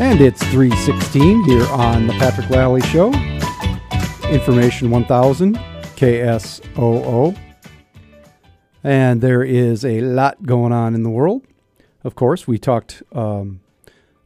And it's 316 here on the Patrick Lalley Show. Information 1000, KSOO. And there is a lot going on in the world. Of course, we talked um,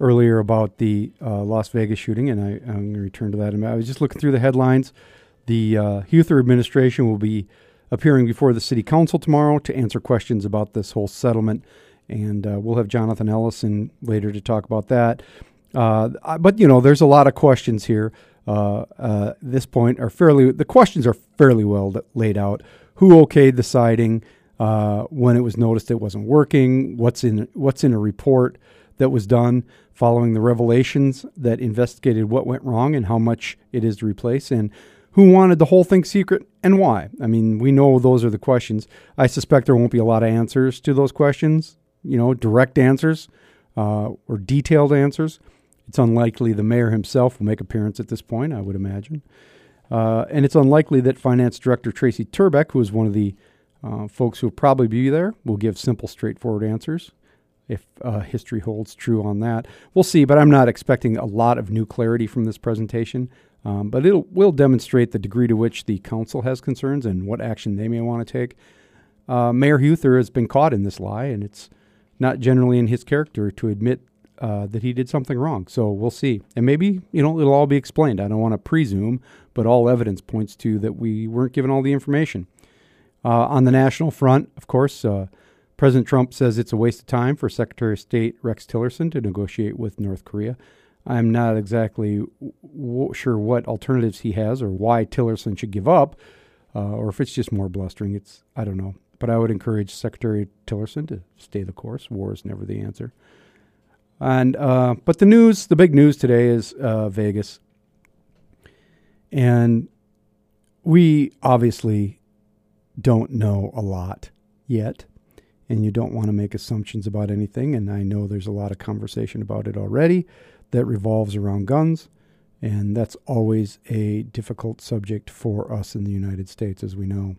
earlier about the uh, Las Vegas shooting, and I, am going to return to that. I was just looking through the headlines. The uh, Huether administration will be appearing before the city council tomorrow to answer questions about this whole settlement. And uh, we'll have Jonathan Ellison later to talk about that. Uh, but you know, there's a lot of questions here. Uh, uh, this point are fairly the questions are fairly well laid out. Who okayed the siding? Uh, when it was noticed it wasn't working? What's in what's in a report that was done following the revelations that investigated what went wrong and how much it is to replace? And who wanted the whole thing secret and why? I mean, we know those are the questions. I suspect there won't be a lot of answers to those questions. You know, direct answers uh, or detailed answers. It's unlikely the mayor himself will make appearance at this point, I would imagine. Uh, and it's unlikely that Finance Director Tracy Turbak, who is one of the uh, folks who will probably be there, will give simple, straightforward answers if uh, history holds true on that. We'll see, but I'm not expecting a lot of new clarity from this presentation. Um, but it will demonstrate the degree to which the council has concerns and what action they may want to take. Uh, Mayor Huether has been caught in this lie, and it's not generally in his character to admit uh, that he did something wrong. So we'll see. And maybe, you know, it'll all be explained. I don't want to presume, but all evidence points to that we weren't given all the information. Uh, on the national front, of course, uh, President Trump says it's a waste of time for Secretary of State Rex Tillerson to negotiate with North Korea. I'm not exactly w- sure what alternatives he has or why Tillerson should give up, uh, or if it's just more blustering. It's I don't know. But I would encourage Secretary Tillerson to stay the course. War is never the answer. And uh, but the news, the big news today is uh, Vegas, and we obviously don't know a lot yet, and you don't want to make assumptions about anything. And I know there's a lot of conversation about it already that revolves around guns, and that's always a difficult subject for us in the United States, as we know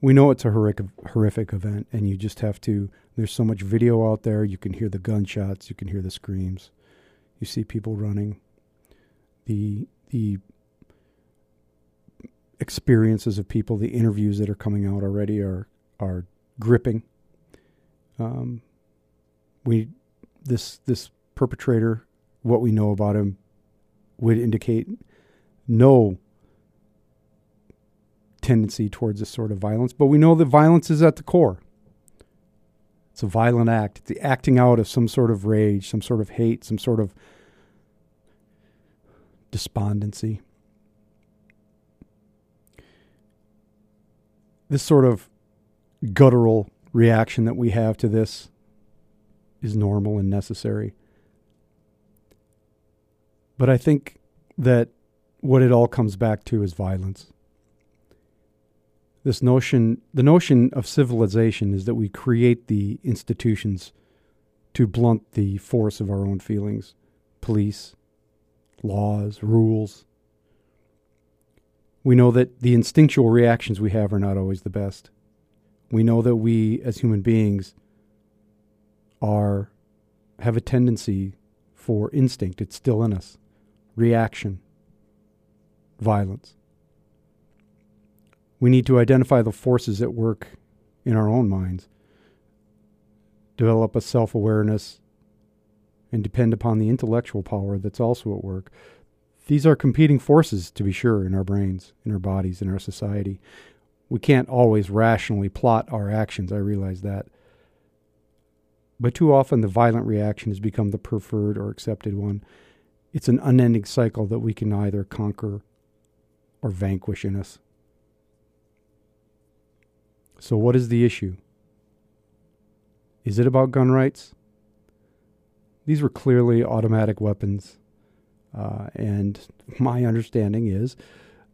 we know it's a horrific, horrific event, and you just have to. There's so much video out there. You can hear the gunshots. You can hear the screams. You see people running. The the experiences of people, the interviews that are coming out already are are gripping. Um, we this this perpetrator, what we know about him, would indicate no tendency towards this sort of violence, but we know that violence is at the core. It's a violent act. It's the acting out of some sort of rage, some sort of hate, some sort of despondency. This sort of guttural reaction that we have to this is normal and necessary. But I think that what it all comes back to is violence this notion the notion of civilization is that we create the institutions to blunt the force of our own feelings. Police laws rules. We know that the instinctual reactions we have are not always the best. We know that we as human beings are have a tendency for instinct. It's still in us. Reaction. Violence we need to identify the forces at work in our own minds, develop a self awareness, and depend upon the intellectual power that's also at work. These are competing forces, to be sure, in our brains, in our bodies, in our society. We can't always rationally plot our actions, I realize that. But too often the violent reaction has become the preferred or accepted one. It's an unending cycle that we can either conquer or vanquish in us. So, what is the issue? Is it about gun rights? These were clearly automatic weapons, uh, and my understanding is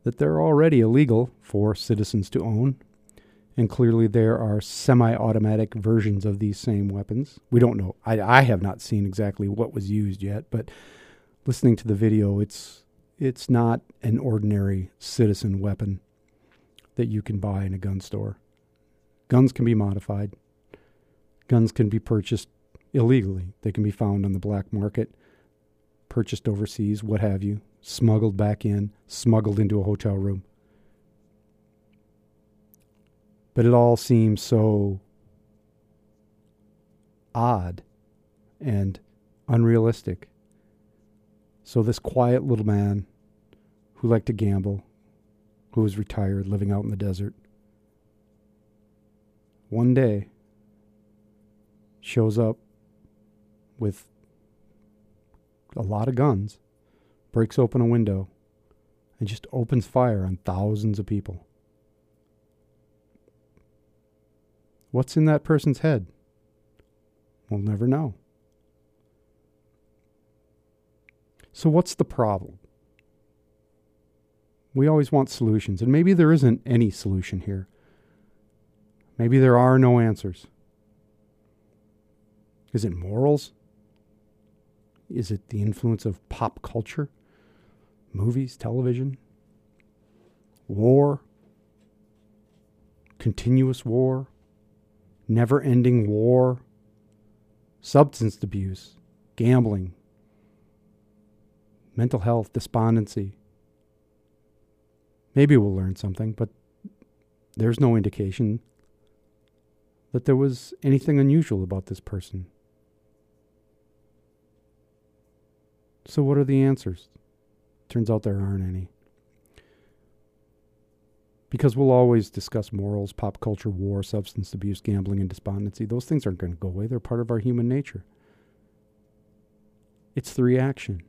that they're already illegal for citizens to own. And clearly, there are semi automatic versions of these same weapons. We don't know. I, I have not seen exactly what was used yet, but listening to the video, it's, it's not an ordinary citizen weapon that you can buy in a gun store. Guns can be modified. Guns can be purchased illegally. They can be found on the black market, purchased overseas, what have you, smuggled back in, smuggled into a hotel room. But it all seems so odd and unrealistic. So, this quiet little man who liked to gamble, who was retired, living out in the desert, one day shows up with a lot of guns, breaks open a window, and just opens fire on thousands of people. What's in that person's head? We'll never know. So, what's the problem? We always want solutions, and maybe there isn't any solution here. Maybe there are no answers. Is it morals? Is it the influence of pop culture? Movies, television? War? Continuous war? Never ending war? Substance abuse? Gambling? Mental health? Despondency? Maybe we'll learn something, but there's no indication that there was anything unusual about this person. So, what are the answers? Turns out there aren't any. Because we'll always discuss morals, pop culture, war, substance abuse, gambling, and despondency. Those things aren't going to go away. They're part of our human nature. It's the reaction,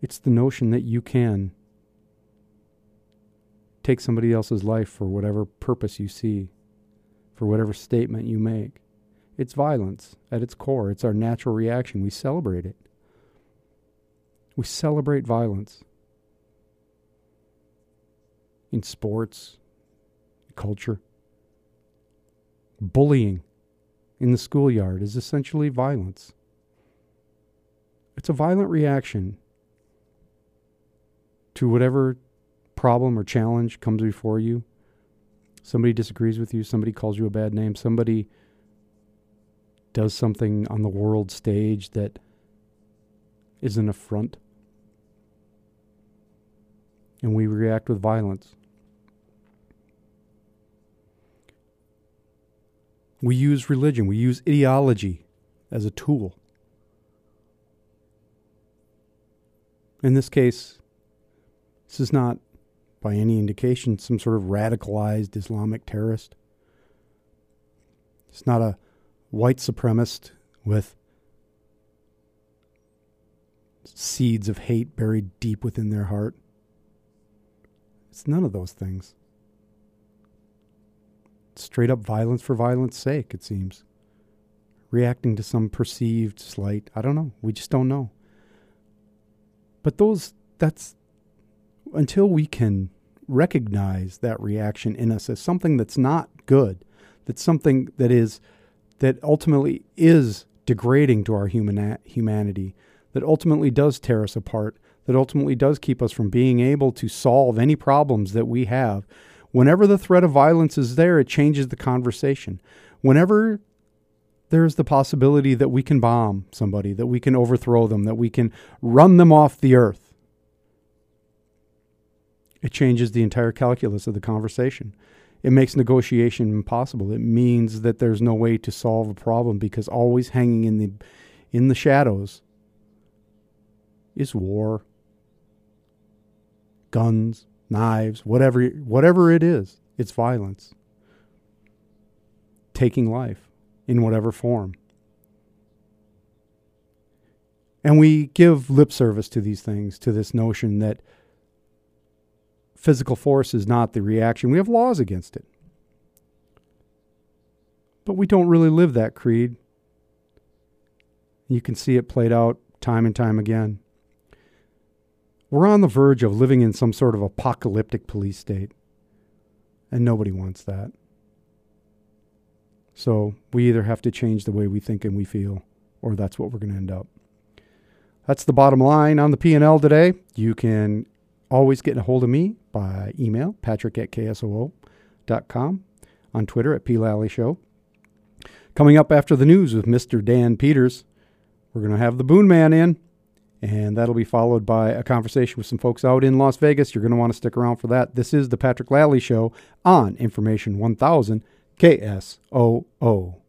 it's the notion that you can take somebody else's life for whatever purpose you see, for whatever statement you make. It's violence at its core. It's our natural reaction. We celebrate it. We celebrate violence in sports, culture. Bullying in the schoolyard is essentially violence. It's a violent reaction to whatever problem or challenge comes before you. Somebody disagrees with you, somebody calls you a bad name, somebody does something on the world stage that is an affront. And we react with violence. We use religion, we use ideology as a tool. In this case, this is not by any indication some sort of radicalized Islamic terrorist. It's not a white supremacist with seeds of hate buried deep within their heart. It's none of those things. It's straight up violence for violence sake, it seems. Reacting to some perceived slight. I don't know. We just don't know. But those, that's, until we can recognize that reaction in us as something that's not good, that's something that is, that ultimately is degrading to our human humanity, that ultimately does tear us apart, that ultimately does keep us from being able to solve any problems that we have. Whenever the threat of violence is there, it changes the conversation. Whenever there's the possibility that we can bomb somebody, that we can overthrow them, that we can run them off the earth, it changes the entire calculus of the conversation. It makes negotiation impossible. It means that there's no way to solve a problem because always hanging in the in the shadows is war, guns, knives, whatever whatever it is, it's violence. Taking life in whatever form. And we give lip service to these things, to this notion that physical force is not the reaction. We have laws against it. But we don't really live that creed. You can see it played out time and time again. We're on the verge of living in some sort of apocalyptic police state, and nobody wants that. So we either have to change the way we think and we feel, or that's what we're going to end up. That's the bottom line on the P&L today. You can always get a hold of me by email, patrick at ksoo.com, on Twitter at P. Show. Coming up after the news with Mr. Dan Peters, we're going to have the Boon Man in, and that'll be followed by a conversation with some folks out in Las Vegas. You're going to want to stick around for that. This is the Patrick Lalley Show on Information 1000 KSOO.